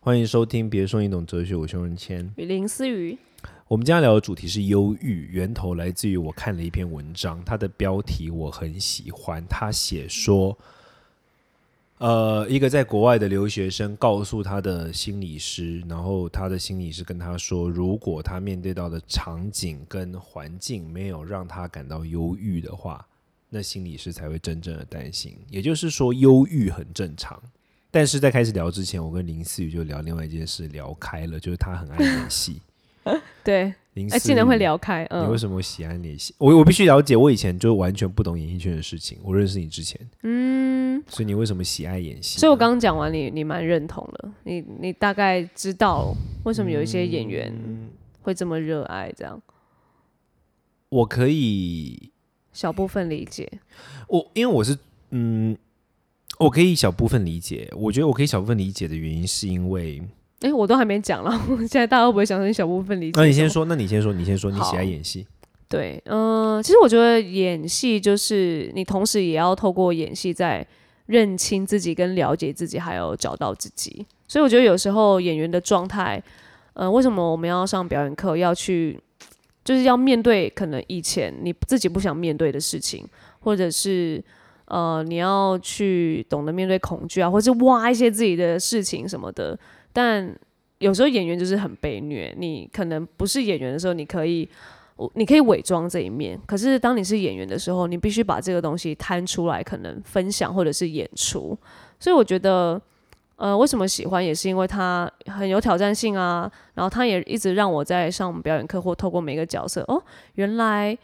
欢迎收听《别说你懂哲学》，我是熊仁谦。与林思雨，我们今天聊的主题是忧郁，源头来自于我看了一篇文章，它的标题我很喜欢。他写说，呃，一个在国外的留学生告诉他的心理师，然后他的心理师跟他说，如果他面对到的场景跟环境没有让他感到忧郁的话，那心理师才会真正的担心。也就是说，忧郁很正常。但是在开始聊之前，我跟林思雨就聊另外一件事，聊开了，就是他很爱演戏。对，林哎，竟然会聊开，嗯你为什么喜欢演戏？我我必须了解，我以前就完全不懂演艺圈的事情。我认识你之前，嗯，所以你为什么喜爱演戏？所以我刚刚讲完你，你蛮认同的，你你大概知道为什么有一些演员嗯会这么热爱，这样我可以，小部分理解，我因为我是嗯，我可以小部分理解。我觉得我可以小部分理解的原因是因为，哎，我都还没讲了，现在大家会不会想说你小部分理解？那你先。说，那你先说，你先说，你喜爱演戏。对，嗯、其实我觉得演戏就是你同时也要透过演戏在认清自己、跟了解自己，还有找到自己。所以我觉得有时候演员的状态，呃，为什么我们要上表演课，要去就是要面对可能以前你自己不想面对的事情，或者是呃你要去懂得面对恐惧啊，或是挖一些自己的事情什么的。但有时候演员就是很被虐，你可能不是演员的时候，你可以。你可以伪装这一面，可是当你是演员的时候，你必须把这个东西摊出来，可能分享或者是演出。所以我觉得，呃，为什么喜欢，也是因为它很有挑战性啊。然后它也一直让我在上表演课或透过每个角色，哦，原来，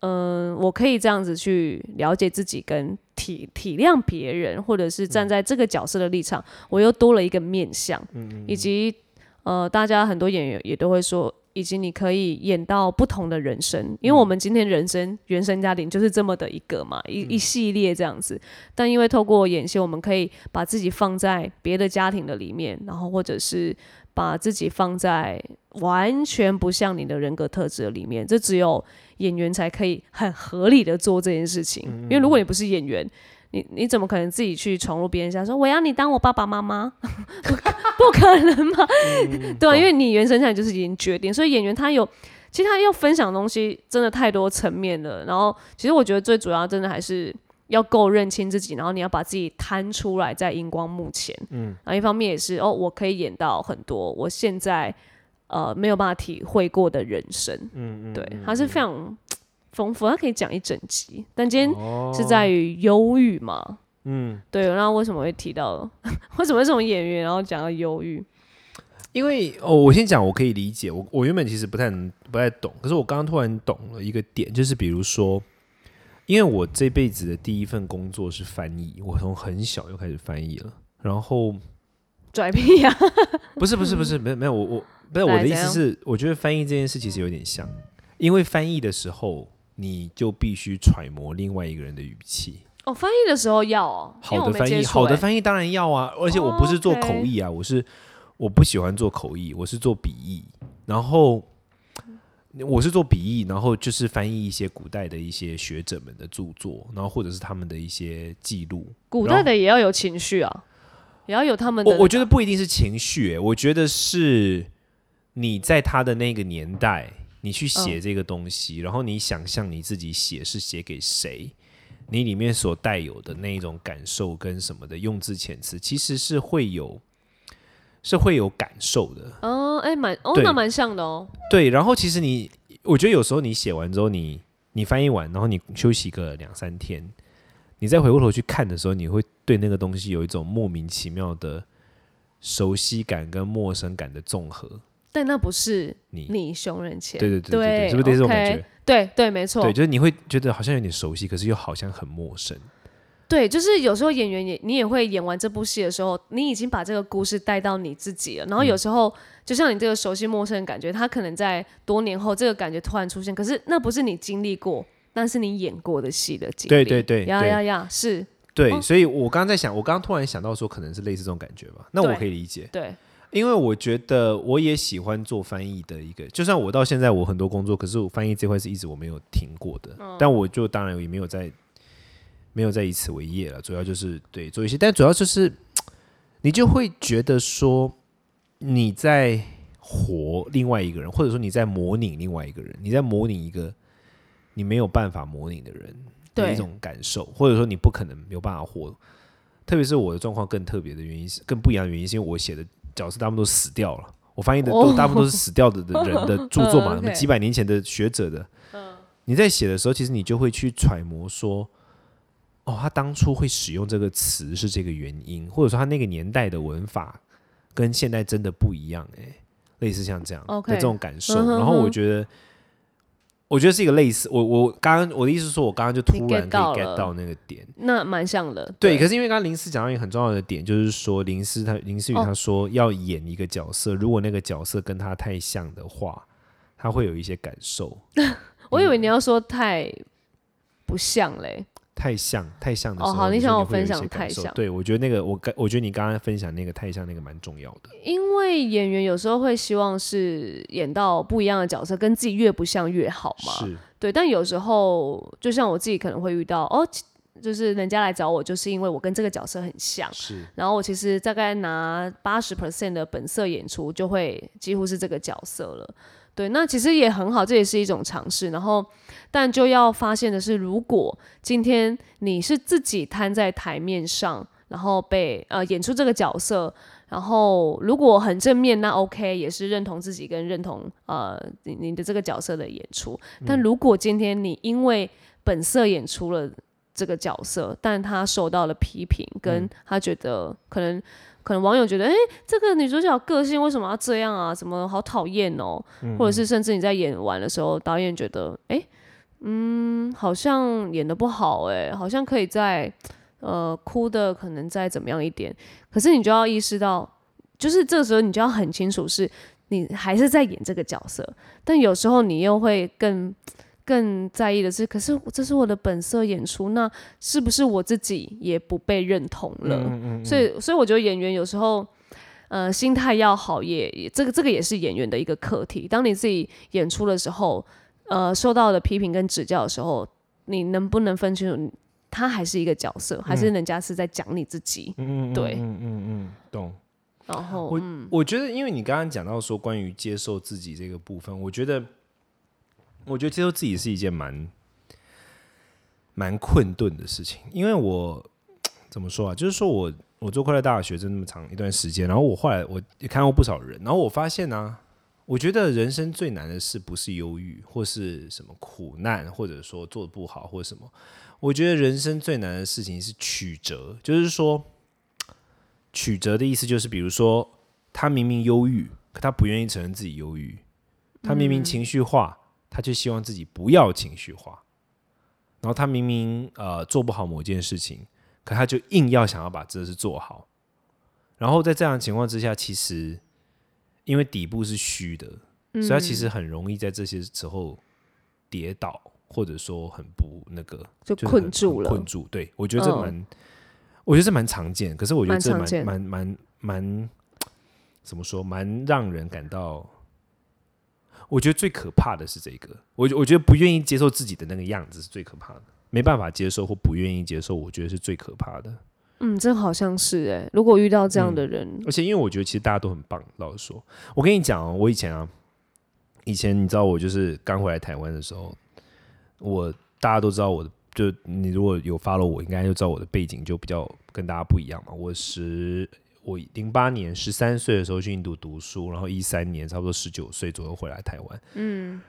嗯、我可以这样子去了解自己，跟体体谅别人，或者是站在这个角色的立场，我又多了一个面向，以及呃，大家很多演员也都会说。以及你可以演到不同的人生，因为我们今天人生原生家庭就是这么的一个嘛，一一系列这样子。但因为透过演戏，我们可以把自己放在别的家庭的里面，然后或者是把自己放在完全不像你的人格特质的里面，这只有演员才可以很合理的做这件事情。因为如果你不是演员，你你怎么可能自己去闯入别人家说我要你当我爸爸妈妈？不 不可能嘛，对啊，因为你原生下来就是已经决定，所以演员他有。其实他要分享的东西真的太多层面了，然后其实我觉得最主要真的还是要够认清自己，然后你要把自己摊出来在荧光幕前，嗯，然后一方面也是哦，我可以演到很多我现在呃没有办法体会过的人生，嗯嗯，对，它是非常丰富，它可以讲一整集，但今天是在于忧郁嘛，嗯，对，那为什么会提到 为什么这种演员然后讲到忧郁？因为哦，我先讲，我可以理解。我我原本其实不太能不太懂，可是我刚刚突然懂了一个点，就是比如说，因为我这辈子的第一份工作是翻译，我从很小就开始翻译了。然后拽屁呀、不是不是不是没有没有我我不是我的意思是，我觉得翻译这件事其实有点像，因为翻译的时候你就必须揣摩另外一个人的语气。哦，翻译的时候要哦，好的翻译，好的欸翻译当然要啊，而且我不是做哦口译啊，我是我不喜欢做口译，我是做笔译，然后我是做笔译，然后就是翻译一些古代的一些学者们的著作，然后或者是他们的一些记录。古代的也要有情绪啊，也要有他们的。我我觉得不一定是情绪、欸，我觉得是你在他的那个年代，你去写嗯这个东西，然后你想象你自己写是写给谁，你里面所带有的那一种感受跟什么的用字遣词，其实是会有是会有感受的。哦，哎，蛮哦，那蛮像的哦。对，然后其实你，我觉得有时候你写完之后，你你翻译完，然后你休息个两三天，你再回过头去看的时候，你会对那个东西有一种莫名其妙的熟悉感跟陌生感的综合。但那不是你。你熊人钱，对对对对对，是不是这种感觉？对对，没错。对，，就是你会觉得好像有点熟悉，可是又好像很陌生。对，就是有时候演员也你也会演完这部戏的时候，你已经把这个故事带到你自己了，然后嗯。有时候、就像你这个熟悉陌生的感觉，他可能在多年后这个感觉突然出现，可是那不是你经历过，那是你演过的戏的经历。对对对对。呀呀呀，是，对，哦。所以我刚刚在想，我刚刚突然想到说，可能是类似这种感觉吧。那我可以理解，对，因为我觉得我也喜欢做翻译的一个，就算我到现在我很多工作，可是我翻译这块是一直我没有停过的，嗯但我就当然也没有在没有在以此为业了，主要就是对做一些，但主要就是你就会觉得说，你在活另外一个人，或者说你在模拟另外一个人，你在模拟一个你没有办法模拟的人的对一种感受，或者说你不可能没有办法活。特别是我的状况更特别的原因是，更不一样的原因是因为我写的角色大部分都死掉了，我翻译的都哦。大部分都是死掉的的 人的著作嘛，嗯那么几百年前的学者的。你在写的时候，其实你就会去揣摩说，哦，他当初会使用这个词是这个原因，或者说他那个年代的文法跟现在真的不一样、欸，类似像这样的这种感受。然后我觉得，我觉得是一个类似，我我刚刚我的意思是说，我刚刚就突然 get 可以到 get 到那个点。那蛮像的。对，可是因为刚刚林思讲到一个很重要的点，就是说林思他林思雨哦他说要演一个角色，如果那个角色跟他太像的话，他会有一些感受。我以为你要说太不像嘞，太像太像的时候，哦好你就想我分享太像受对我觉得那个我刚我觉得你刚刚分享那个太像那个蛮重要的。因为演员有时候会希望是演到不一样的角色，跟自己越不像越好嘛。是，对，但有时候就像我自己可能会遇到哦，就是人家来找我，就是因为我跟这个角色很像。是然后我其实大概拿八十 percent 的本色演出，就会几乎是这个角色了。对，那其实也很好，这也是一种尝试。然后，但就要发现的是，如果今天你是自己摊在台面上，然后被呃演出这个角色，然后如果很正面，那 OK，也是认同自己跟认同呃你你的这个角色的演出。但如果今天你因为本色演出了这个角色，但他受到了批评，跟他觉得可能可能网友觉得，哎、这个女主角个性为什么要这样啊？怎么好讨厌哦？或者是甚至你在演完的时候，导演觉得，哎、嗯，好像演的不好、哎，好像可以再呃哭的可能再怎么样一点。可是你就要意识到，就是这个时候你就要很清楚是。你还是在演这个角色，但有时候你又会更更在意的是，可是这是我的本色演出，那是不是我自己也不被认同了？所以，所以我觉得演员有时候，呃，心态要好也，也这个这个也是演员的一个课题。当你自己演出的时候，呃，受到的批评跟指教的时候，你能不能分清楚，他还是一个角色，还是人家是在讲你自己？嗯对嗯嗯嗯，懂。然后，我嗯，我觉得，因为你刚刚讲到说关于接受自己这个部分，我觉得，我觉得接受自己是一件蛮蛮困顿的事情，因为我 怎么说啊？就是说我我做快乐大学这么长一段时间，然后我后来我也看过不少人，然后我发现呢、我觉得人生最难的事不是忧郁，或是什么苦难，或者说做的不好，或者什么。我觉得人生最难的事情是曲折，就是说，曲折的意思就是，比如说他明明忧郁，可他不愿意承认自己忧郁；他明明情绪化，他就希望自己不要情绪化。然后他明明呃做不好某件事情，可他就硬要想要把这事做好。然后在这样的情况之下，其实因为底部是虚的，所以他其实很容易在这些时候跌倒，或者说很不那个，就困住了。困住。对我觉得这嗯蛮，我觉得这蛮常见，可是我觉得这蛮蛮蛮蛮蛮怎么说，蛮让人感到。我觉得最可怕的是这个，我我觉得不愿意接受自己的那个样子是最可怕的，没办法接受或不愿意接受，我觉得是最可怕的。嗯，这好像是哎、如果遇到这样的人，而且因为我觉得其实大家都很棒，老实说，我跟你讲哦，我以前啊，以前你知道我就是刚回来台湾的时候，我大家都知道我的，就你如果有 follow 我，应该就知道我的背景就比较跟大家不一样嘛。我十我零八年十三岁的时候去印度读书，然后一三年差不多十九岁左右回来台湾，嗯，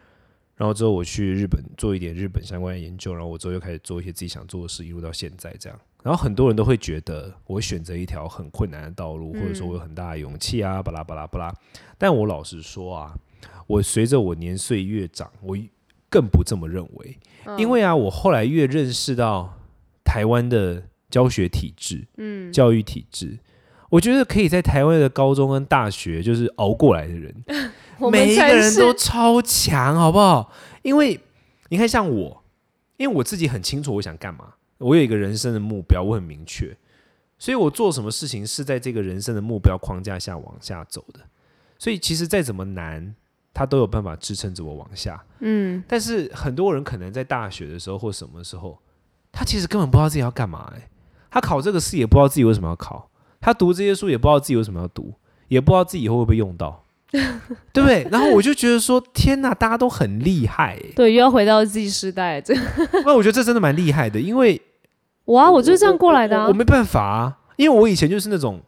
然后之后我去日本做一点日本相关的研究，然后我之后又开始做一些自己想做的事，一路到现在这样。然后很多人都会觉得我选择一条很困难的道路，或者说我有很大的勇气啊，巴拉巴拉巴拉。但我老实说啊，我随着我年岁越长，我更不这么认为，因为啊，我后来越认识到台湾的教学体制，嗯，教育体制，我觉得可以在台湾的高中跟大学就是熬过来的人，每一个人都超强，好不好？因为你看，像我，因为我自己很清楚我想干嘛，我有一个人生的目标，我很明确，所以我做什么事情是在这个人生的目标框架下往下走的。所以其实再怎么难，他都有办法支撑着我往下。嗯，但是很多人可能在大学的时候或什么时候，他其实根本不知道自己要干嘛、欸。他考这个试也不知道自己为什么要考，他读这些书也不知道自己为什么要读，也不知道自己以后会不会用到，对不对？然后我就觉得说，天哪，大家都很厉害、欸，对，又要回到 Z 时代了，这 那我觉得这真的蛮厉害的，因为我啊，我就是这样过来的啊我我我。没办法啊，因为我以前就是那种，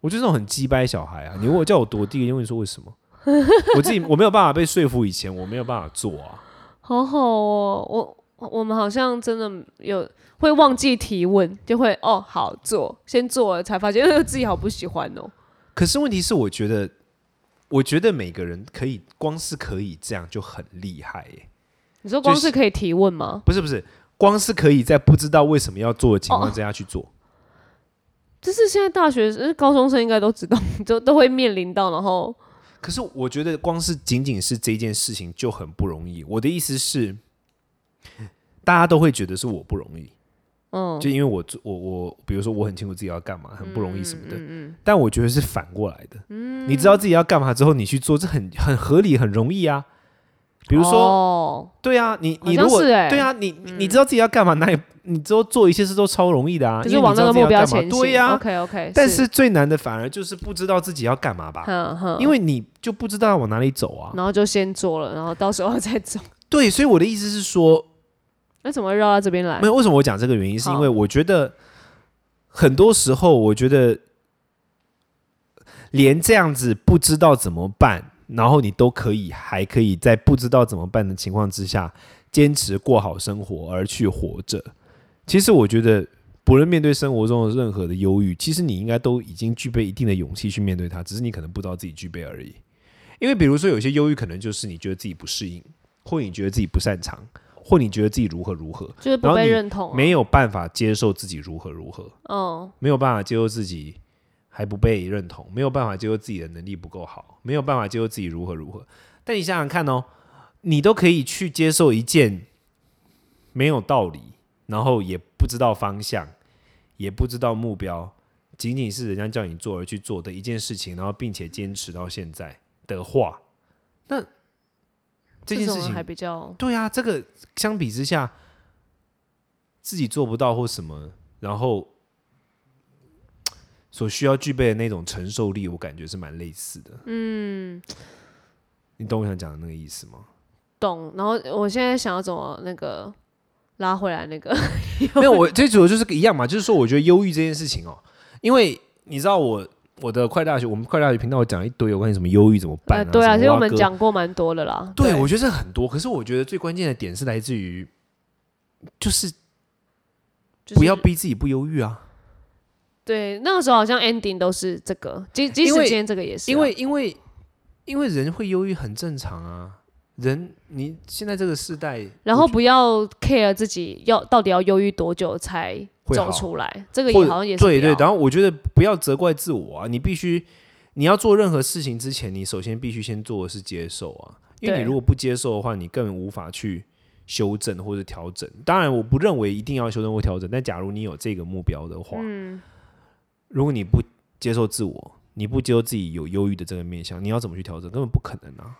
我就是那种很鸡掰小孩啊。你问我叫我多低，因为你说为什么？我自己我没有办法被说服，以前我没有办法做啊。好好哦，我我们好像真的有会忘记提问，就会哦好做，先做了才发现呃 自己好不喜欢哦。可是问题是，我觉得，我觉得每个人可以，光是可以这样就很厉害耶。你说光是是可以提问吗？不是不是，光是可以在不知道为什么要做的情况之下去做。这是现在大学生、高中生应该都知道，都都会面临到，然后可是我觉得，光是仅仅是这件事情就很不容易。我的意思是，大家都会觉得是我不容易，嗯，就因为我做我我，比如说我很清楚自己要干嘛，很不容易什么的。嗯但我觉得是反过来的。嗯你知道自己要干嘛之后，你去做，这很很合理，很容易啊。比如说，哦，对啊，你你如果欸对啊，你你你知道自己要干嘛，那也你之后做一些事都超容易的啊，就是往那个目标前进。对呀、OK OK，但是最难的反而就是不知道自己要干嘛吧，因为你就不知道要往哪里走啊。然后就先做了，然后到时候再走。对，所以我的意思是说，那怎么绕到这边来没？有为什么我讲这个原因，是因为我觉得很多时候，我觉得连这样子不知道怎么办，然后你都可以还可以在不知道怎么办的情况之下，坚持过好生活而去活着。其实我觉得，不论面对生活中的任何的忧郁，其实你应该都已经具备一定的勇气去面对它，只是你可能不知道自己具备而已。因为比如说，有些忧郁可能就是你觉得自己不适应，或你觉得自己不擅长，或你觉得自己如何如何，就是不被认同啊、没有办法接受自己如何如何，嗯，没有办法接受自己还不被认同，没有办法接受自己的能力不够好，没有办法接受自己如何如何。但你想想看哦，你都可以去接受一件没有道理，然后也不知道方向，也不知道目标，仅仅是人家叫你做而去做的一件事情，然后并且坚持到现在的话，那这件事情种还比较对啊，这个相比之下，自己做不到或什么，然后所需要具备的那种承受力，我感觉是蛮类似的。嗯，你懂我想讲的那个意思吗？懂。然后我现在想要怎么那个拉回来那个，没有，我最主要就是一样嘛，就是说，我觉得忧郁这件事情哦，因为你知道我我的快大学，我们快大学频道讲一堆有关于什么忧郁怎么办、呃，对啊，什么其实我们讲过蛮多的啦。对，我觉得这很多，可是我觉得最关键的点是来自于，就是就是不要逼自己不忧郁啊。对，那个时候好像 ending 都是这个，即即使今天这个也是啊、因为因为因为人会忧郁很正常啊。人，你现在这个时代，然后不要 care 自己要到底要忧郁多久才走出来，这个也好像也是对对，然后我觉得不要责怪自我啊，你必须你要做任何事情之前，你首先必须先做的是接受啊，因为你如果不接受的话，你根本无法去修正或者调整。当然，我不认为一定要修正或调整，但假如你有这个目标的话，嗯，如果你不接受自我，你不接受自己有忧郁的这个面相，你要怎么去调整？根本不可能啊。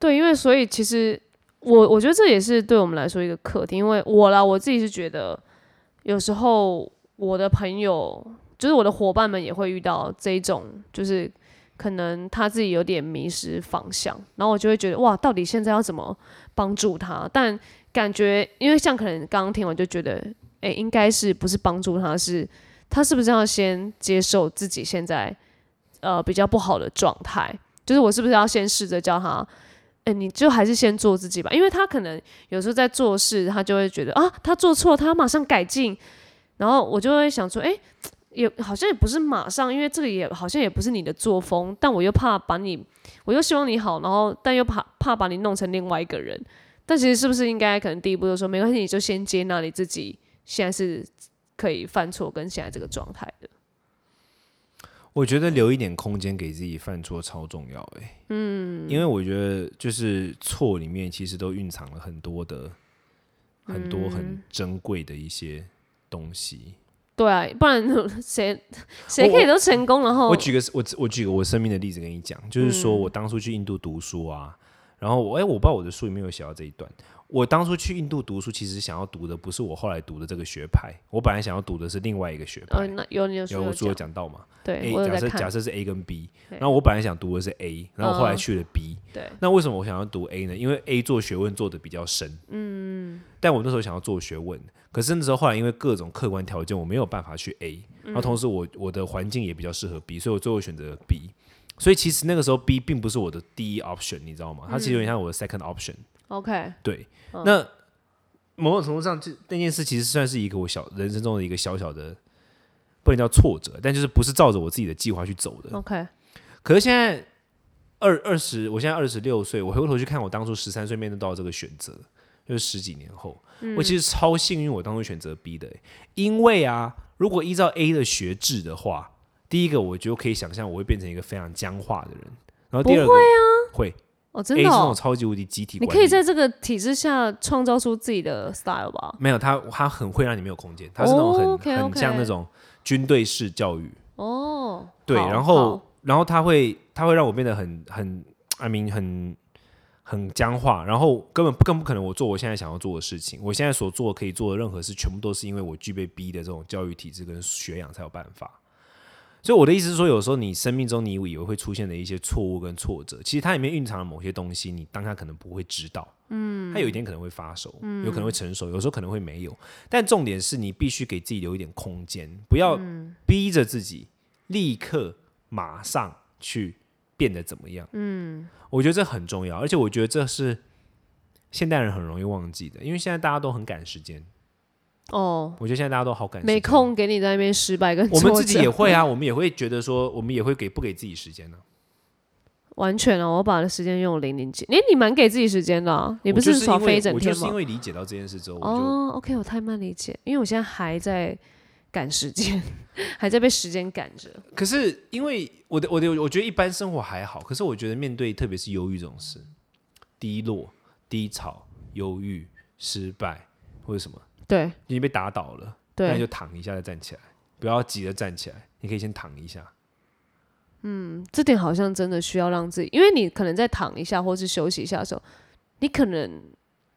对，因为所以其实我我觉得这也是对我们来说一个课题，因为我啦，我自己是觉得有时候我的朋友，就是我的伙伴们也会遇到这种，就是可能他自己有点迷失方向，然后我就会觉得哇，到底现在要怎么帮助他？但感觉因为像可能刚刚听完就觉得，哎，应该是不是帮助他是他是不是要先接受自己现在呃比较不好的状态？就是我是不是要先试着教他？哎、你就还是先做自己吧，因为他可能有时候在做事，他就会觉得啊，他做错，他马上改进。然后我就会想说，哎、也好像也不是马上，因为这个也好像也不是你的作风，但我又怕把你，我又希望你好，然后但又怕怕把你弄成另外一个人。但其实是不是应该可能第一步就说没关系，你就先接纳你自己现在是可以犯错跟现在这个状态。我觉得留一点空间给自己犯错超重要哎、嗯，因为我觉得就是错里面其实都蕴藏了很多的、很多很珍贵的一些东西。对啊，不然 谁谁可以都成功，然后我举个我我举个我生命的例子跟你讲，就是说嗯我当初去印度读书啊，然后我哎，我不知道我的书里面有写到这一段。我当初去印度读书，其实想要读的不是我后来读的这个学派，我本来想要读的是另外一个学派。呃，那有你有有说我书有讲，到嘛对？A 假设假设是 A 跟 B，对然后我本来想读的是 A，然后后来嗯去了 B。对，那为什么我想要读 A 呢？因为 A 做学问做的比较深，嗯，但我那时候想要做学问，可是那时候后来因为各种客观条件，我没有办法去 A，然后同时我我的环境也比较适合 B，所以我最后选择了 B。所以其实那个时候 B 并不是我的第一 option，你知道吗？它其实有点像我的 second option。OK，对，那某种程度上，这那件事其实算是一个我小人生中的一个小小的，不能叫挫折，但就是不是照着我自己的计划去走的。OK，可是现在二二十，我现在二十六岁，我回过头去看我当初十三岁面对到这个选择，就是十几年后，我其实超幸运，我当初选择 B 的、欸。因为啊，如果依照 A 的学制的话，第一个我就可以想象我会变成一个非常僵化的人，然后第二个会啊，会哦，真 A 的、是那种哦，超级无敌集体你，可以在这个体制下创造出自己的 style 吧？没有他，他很会让你没有空间，他是那种很、很像那种军队式教育，哦，对，然后然后他会他会让我变得很很，I mean 很很僵化，然后根本更不可能我做我现在想要做的事情，我现在所做可以做的任何事，全部都是因为我具备 B 的这种教育体制跟学养才有办法。所以我的意思是说，有时候你生命中你以为会出现的一些错误跟挫折，其实它里面蕴藏了某些东西，你当下可能不会知道，嗯，它有一天可能会发熟，有可能会成熟，有时候可能会没有。但重点是你必须给自己留一点空间，不要逼着自己立刻马上去变得怎么样。嗯，我觉得这很重要，而且我觉得这是现代人很容易忘记的，因为现在大家都很赶时间。哦，我觉得现在大家都好感谢，没。空给你在那边失败跟我们自己也会啊，我们也会觉得说，我们也会给不给自己时间呢、完全哦，我把的时间用零零几，哎，你蛮给自己时间的、啊，你不是耍飞一整天吗我就是因？为理解到这件事之后，哦，OK，我太慢理解，因为我现在还在赶时间，还在被时间赶着。可是因为我的我的我觉得一般生活还好，可是我觉得面对特别是忧郁这种事，低落、低潮、忧郁、失败或者什么，对你被打倒了，那你就，躺一下再站起来，不要急着站起来，你可以先躺一下。嗯这点好像真的需要让自己，因为你可能在躺一下或是休息一下的时候，你可能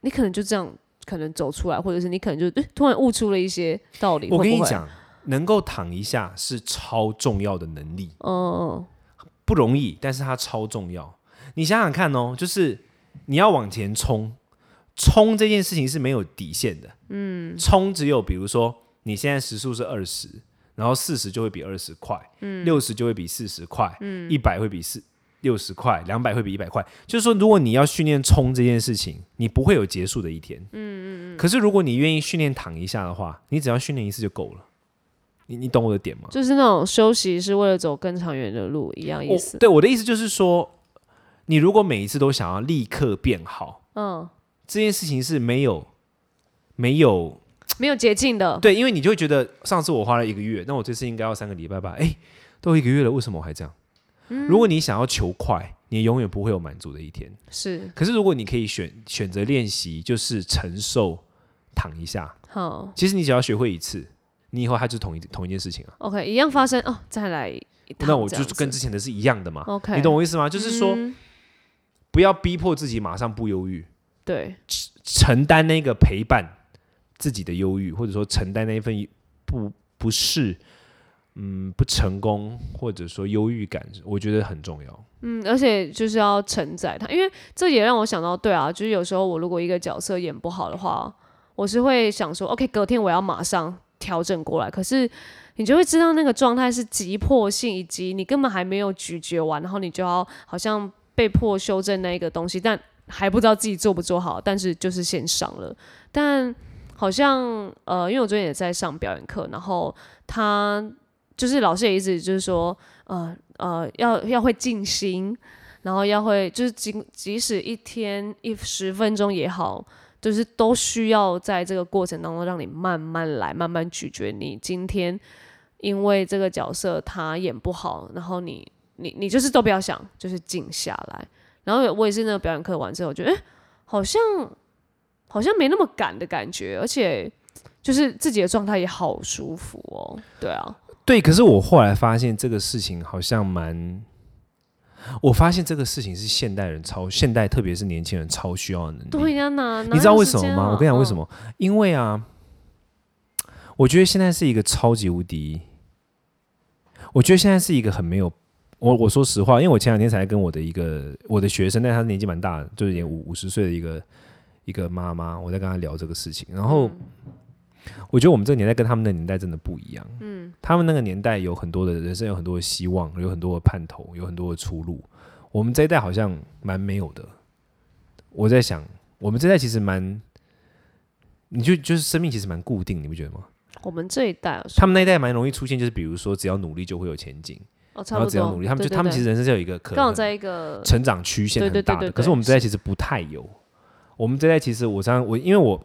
你可能就这样可能走出来，或者是你可能就、诶突然悟出了一些道理。会不会，我跟你讲，能够躺一下是超重要的能力，哦嗯，不容易，但是它超重要。你想想看哦，就是你要往前冲，冲这件事情是没有底线的。嗯，冲只有比如说你现在时速是二十，然后四十就会比二十快，嗯，六十就会比四十快，嗯，一百会比四六十快，两百会比一百快。就是说，如果你要训练冲这件事情，你不会有结束的一天。嗯嗯嗯。可是如果你愿意训练躺一下的话，你只要训练一次就够了。你你懂我的点吗？就是那种休息是为了走更长远的路一样意思。对我的意思就是说，你如果每一次都想要立刻变好，嗯，这件事情是没有没有没有捷径的。对，因为你就会觉得上次我花了一个月，那我这次应该要三个礼拜吧？哎，都一个月了，为什么我还这样？如果你想要求快，你永远不会有满足的一天。是可是如果你可以选选择练习，就是承受躺一下，好其实你只要学会一次，你以后它就是同一同一件事情啊。，OK，一样发生哦，再来那我就跟之前的是一样的嘛。OK，你懂我意思吗？就是说，嗯不要逼迫自己马上不忧郁。对，承担那个陪伴自己的忧郁，或者说承担那一份不不是嗯不成功，或者说忧郁感，我觉得很重要。嗯，而且就是要承载它，因为这也让我想到，对啊，就是有时候我如果一个角色演不好的话，我是会想说，OK，隔天我要马上调整过来。可是你就会知道那个状态是急迫性，以及你根本还没有咀嚼完，然后你就要好像被迫修正那个东西，但还不知道自己做不做好，但是就是先上了。但好像呃，因为我最近也在上表演课，然后他就是老师也一直就是说，呃呃，要要会静心，然后要会就是即即使一天一十分钟也好，就是都需要在这个过程当中让你慢慢来，慢慢咀嚼。你今天因为这个角色他演不好，然后你你你就是都不要想，就是静下来。然后我也是那个表演课完之后，我觉得哎、诶好像好像没那么赶的感觉，而且就是自己的状态也好舒服哦。对啊，对，可是我后来发现这个事情好像蛮，我发现这个事情是现代人超现代，特别是年轻人超需要的能力。对呀，哪你知道为什么吗？我跟你讲为什么？么？因为啊，我觉得现在是一个超级无敌，我觉得现在是一个很没有我我说实话，因为我前两天才跟我的一个我的学生，但他年纪蛮大，就是也五五十岁的一个一个妈妈，我在跟她聊这个事情，然后。我觉得我们这个年代跟他们的年代真的不一样。嗯，他们那个年代有很多的人生，有很多的希望，有很多的盼头，有很多的出路。我们这一代好像蛮没有的。我在想，我们这代其实蛮，你就就是生命其实蛮固定，你不觉得吗？我们这一代，他们那一代蛮容易出现，就是比如说只要努力就会有前景，哦，差不多，只要努力，他们就他们其实人生是有一个可刚好在一个成长曲线很大的。可是我们这代其实不太有。我们这代其实我常我因为我。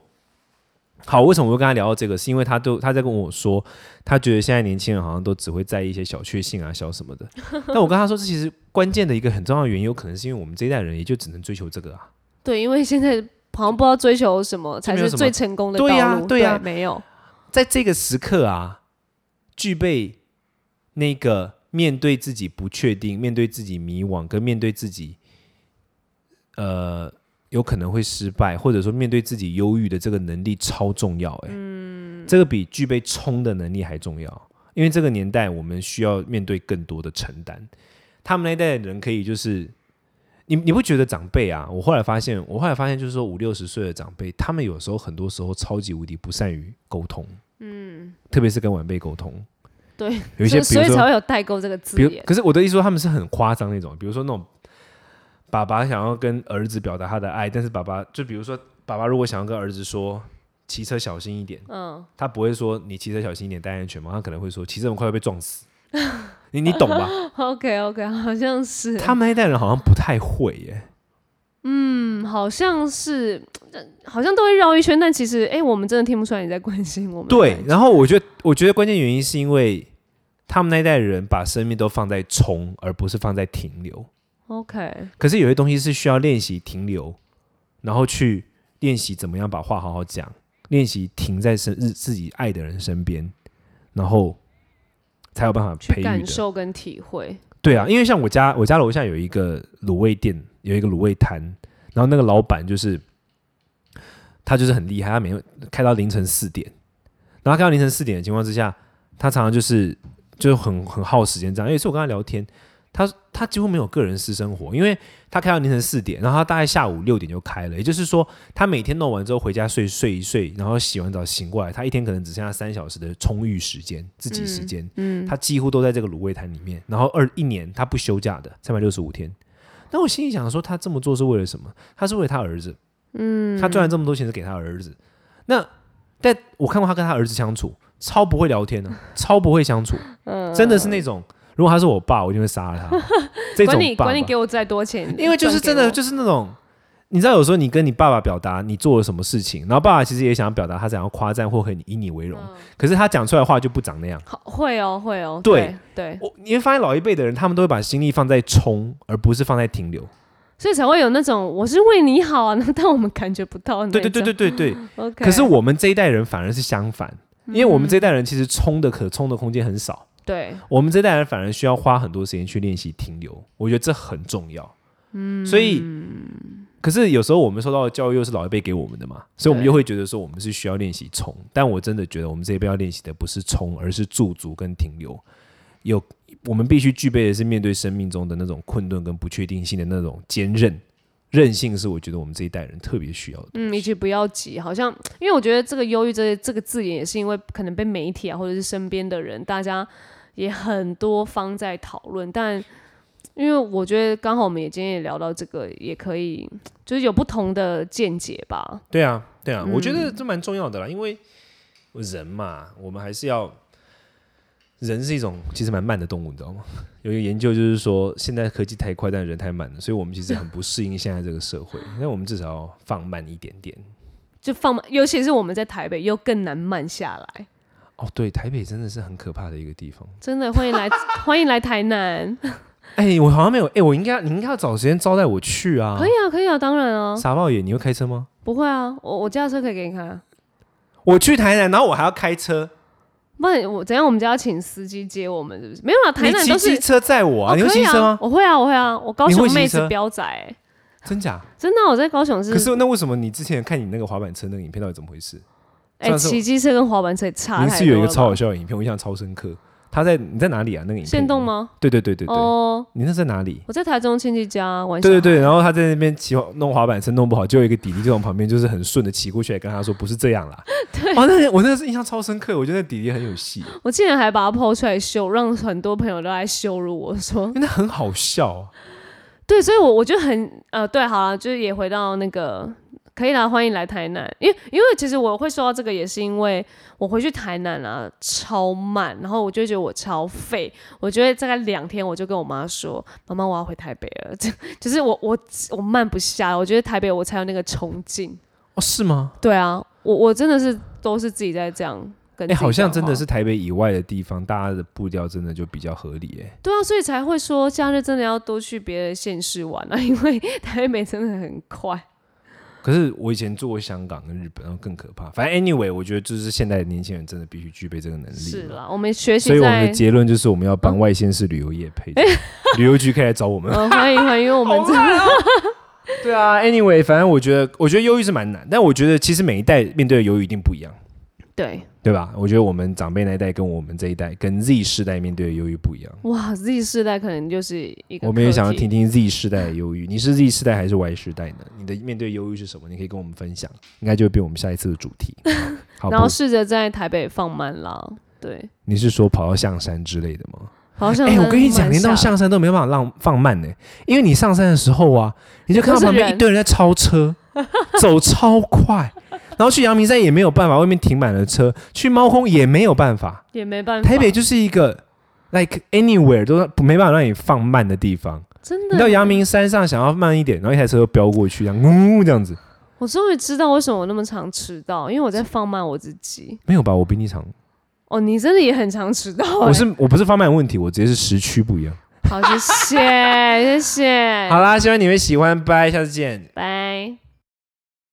好，为什么我会跟他聊到这个？是因为他都他在跟我说，他觉得现在年轻人好像都只会在意一些小确幸啊、小什么的。但我跟他说，这其实关键的一个很重要的原因，有可能是因为我们这一代人也就只能追求这个啊。对，因为现在好像不知道追求什么才是最成功的道路。对呀，对呀，没有在这个时刻啊，具备那个面对自己不确定、面对自己迷惘跟面对自己，呃。有可能会失败，或者说面对自己忧郁的这个能力超重要，哎，这个比具备冲的能力还重要，因为这个年代我们需要面对更多的承担。他们那一代的人可以就是，你你不觉得长辈啊？我后来发现，我后来发现就是说五六十岁的长辈，他们有时候很多时候超级无敌不善于沟通，嗯，特别是跟晚辈沟通，对，有一些所以才会有代沟这个字眼。可是我的意思说，他们是很夸张那种，比如说那种。爸爸想要跟儿子表达他的爱，但是爸爸就比如说，爸爸如果想要跟儿子说骑车小心一点，嗯，他不会说你骑车小心一点，戴安全帽，他可能会说骑这么快会被撞死。你你懂吧？OK OK，好像是他们那代人好像不太会耶。嗯，好像是，好像都会绕一圈，但其实哎，我们真的听不出来你在关心我们。对，然后我觉得，我觉得关键原因是因为他们那一代人把生命都放在冲，而不是放在停留。OK，可是有些东西是需要练习停留，然后去练习怎么样把话好好讲，练习停在身自自己爱的人身边，然后才有办法培育感受跟体会。对啊，因为像我家我家楼下有一个卤味店，有一个卤味摊，然后那个老板就是他就是很厉害，他每天开到凌晨四点，然后开到凌晨四点的情况之下，他常常就是就是很很耗时间这样。有一次我跟他聊天。他他几乎没有个人私生活，因为他开到凌晨四点，然后他大概下午六点就开了。也就是说，他每天弄完之后回家睡睡一睡，然后洗完澡醒过来，他一天可能只剩下三小时的充裕时间，自己时间。嗯，他几乎都在这个卤味摊里面。然后二一年他不休假的，三百六十五天。那我心里想说，他这么做是为了什么？他是为了他儿子。嗯，他赚了这么多钱是给他儿子。那但我看过他跟他儿子相处，超不会聊天的，超不会相处。嗯，真的是那种。如果他是我爸，我一定会杀了他。管你管你给我再多钱，因为就是真的就是那种，你知道有时候你跟你爸爸表达你做了什么事情，然后爸爸其实也想要表达他想要夸赞或很以你为荣，可是他讲出来的话就不长那样。会哦，会哦。对对，我你会发现老一辈的人，他们都会把心力放在冲，而不是放在停留，所以才会有那种我是为你好啊，但我们感觉不到。对对对对对。可是我们这一代人反而是相反，因为我们这一代人其实冲的可冲的空间很少。对我们这代人反而需要花很多时间去练习停留，我觉得这很重要。嗯，所以，可是有时候我们受到的教育又是老一辈给我们的嘛，所以我们又会觉得说我们是需要练习冲。但我真的觉得我们这一辈要练习的不是冲，而是驻足跟停留。有我们必须具备的是面对生命中的那种困顿跟不确定性的那种坚韧。韧性是我觉得我们这一代人特别需要的。嗯，以及不要急，好像因为我觉得这个忧郁这这个字眼也是因为可能被媒体啊或者是身边的人大家。也很多方在讨论，但因为我觉得刚好我们也今天也聊到这个，也可以就是有不同的见解吧。对啊，对啊，我觉得这蛮重要的啦，因为人嘛，我们还是要人是一种其实蛮慢的动物，你知道吗？有一个研究就是说，现在科技太快，但人太慢了，所以我们其实很不适应现在这个社会。那我们至少要放慢一点点，就放慢，尤其是我们在台北又更难慢下来。哦，对，台北真的是很可怕的一个地方。真的欢迎来，欢迎来台南。哎，我好像没有，哎，我应该，你应该要找时间招待我去啊。可以啊，可以啊，当然啊。傻帽爷，你会开车吗？不会啊，我我驾车可以给你看。我去台南，然后我还要开车。不然我怎样？我们就要请司机接我们，是不是？没有啊，台南都是机车载我啊？哦你会骑车吗？我会啊，我会啊，我高雄妹子飙仔、欸，真假？真的啊、我在高雄是，可是那为什么你之前看你那个滑板车那个影片到底怎么回事？哎，骑机车跟滑板车也差你太多了吧。是有一个超好笑的影片，我印象超深刻。他在你在哪里啊？那个影片限动？吗？对对对对对，哦，你那在哪里？我在台中亲戚家玩。对对对，然后他在那边骑滑弄滑板车弄不好，就有一个弟弟就从旁边就是很顺的骑过去，来跟他说不是这样啦。对哦，那我那个是印象超深刻，我觉得那弟弟很有戏，我竟然还把他抛出来羞，让很多朋友都来羞辱我说因为那很好笑啊。对，所以我我就很呃，对，好了，就是也回到那个可以啦，欢迎来台南，因为因为其实我会说到这个，也是因为我回去台南啊超慢，然后我就觉得我超废，我觉得大概两天我就跟我妈说，妈妈我要回台北了，就就是我我我慢不下来，我觉得台北我才有那个冲劲，哦，是吗？对啊，我我真的是都是自己在这样跟哎、好像真的是台北以外的地方，大家的步调真的就比较合理哎。对啊，所以才会说假日真的要多去别的县市玩啊，因为台北真的很快。可是我以前做过香港跟日本，然后更可怕。反正 anyway，我觉得就是现在的年轻人真的必须具备这个能力。是。啦，我们学习所以我们的，结论就是，我们要帮外县市旅游业配，旅游局可以来找我们。呃，欢迎欢迎，因为我们真的对啊，anyway，反正我觉得，我觉得忧郁是蛮难，但我觉得其实每一代面对的忧郁一定不一样，对对吧？我觉得我们长辈那一代跟我们这一代，跟 Z 世代面对的忧郁不一样。哇，Z 世代可能就是一个，我们也想要听。听 Z 世代的忧郁，你是 Z 世代还是 Y 世代呢？你的面对忧郁是什么？你可以跟我们分享，应该就会变我们下一次的主题。然后试着在台北放慢啦，对，你是说跑到象山之类的吗？好像哎、我跟你讲，蛮连到象山都没办法让放慢呢、因为你上山的时候啊，你就看到旁边一堆人在超车，走超快，然后去阳明山也没有办法，外面停满了车；去猫空也没有办法。也没办法，台北就是一个 like anywhere 都没办法让你放慢的地方。真的，你到阳明山上想要慢一点，然后一台车又飙过去，这样呜这样子，我终于知道为什么我那么常迟到，因为我在放慢我自己。没有吧？我比你长，哦，你真的也很常迟到、欸，我是我不是放慢的问题，我直接是时区不一样。好，谢谢谢谢，好啦，希望你们喜欢，拜，下次见。拜。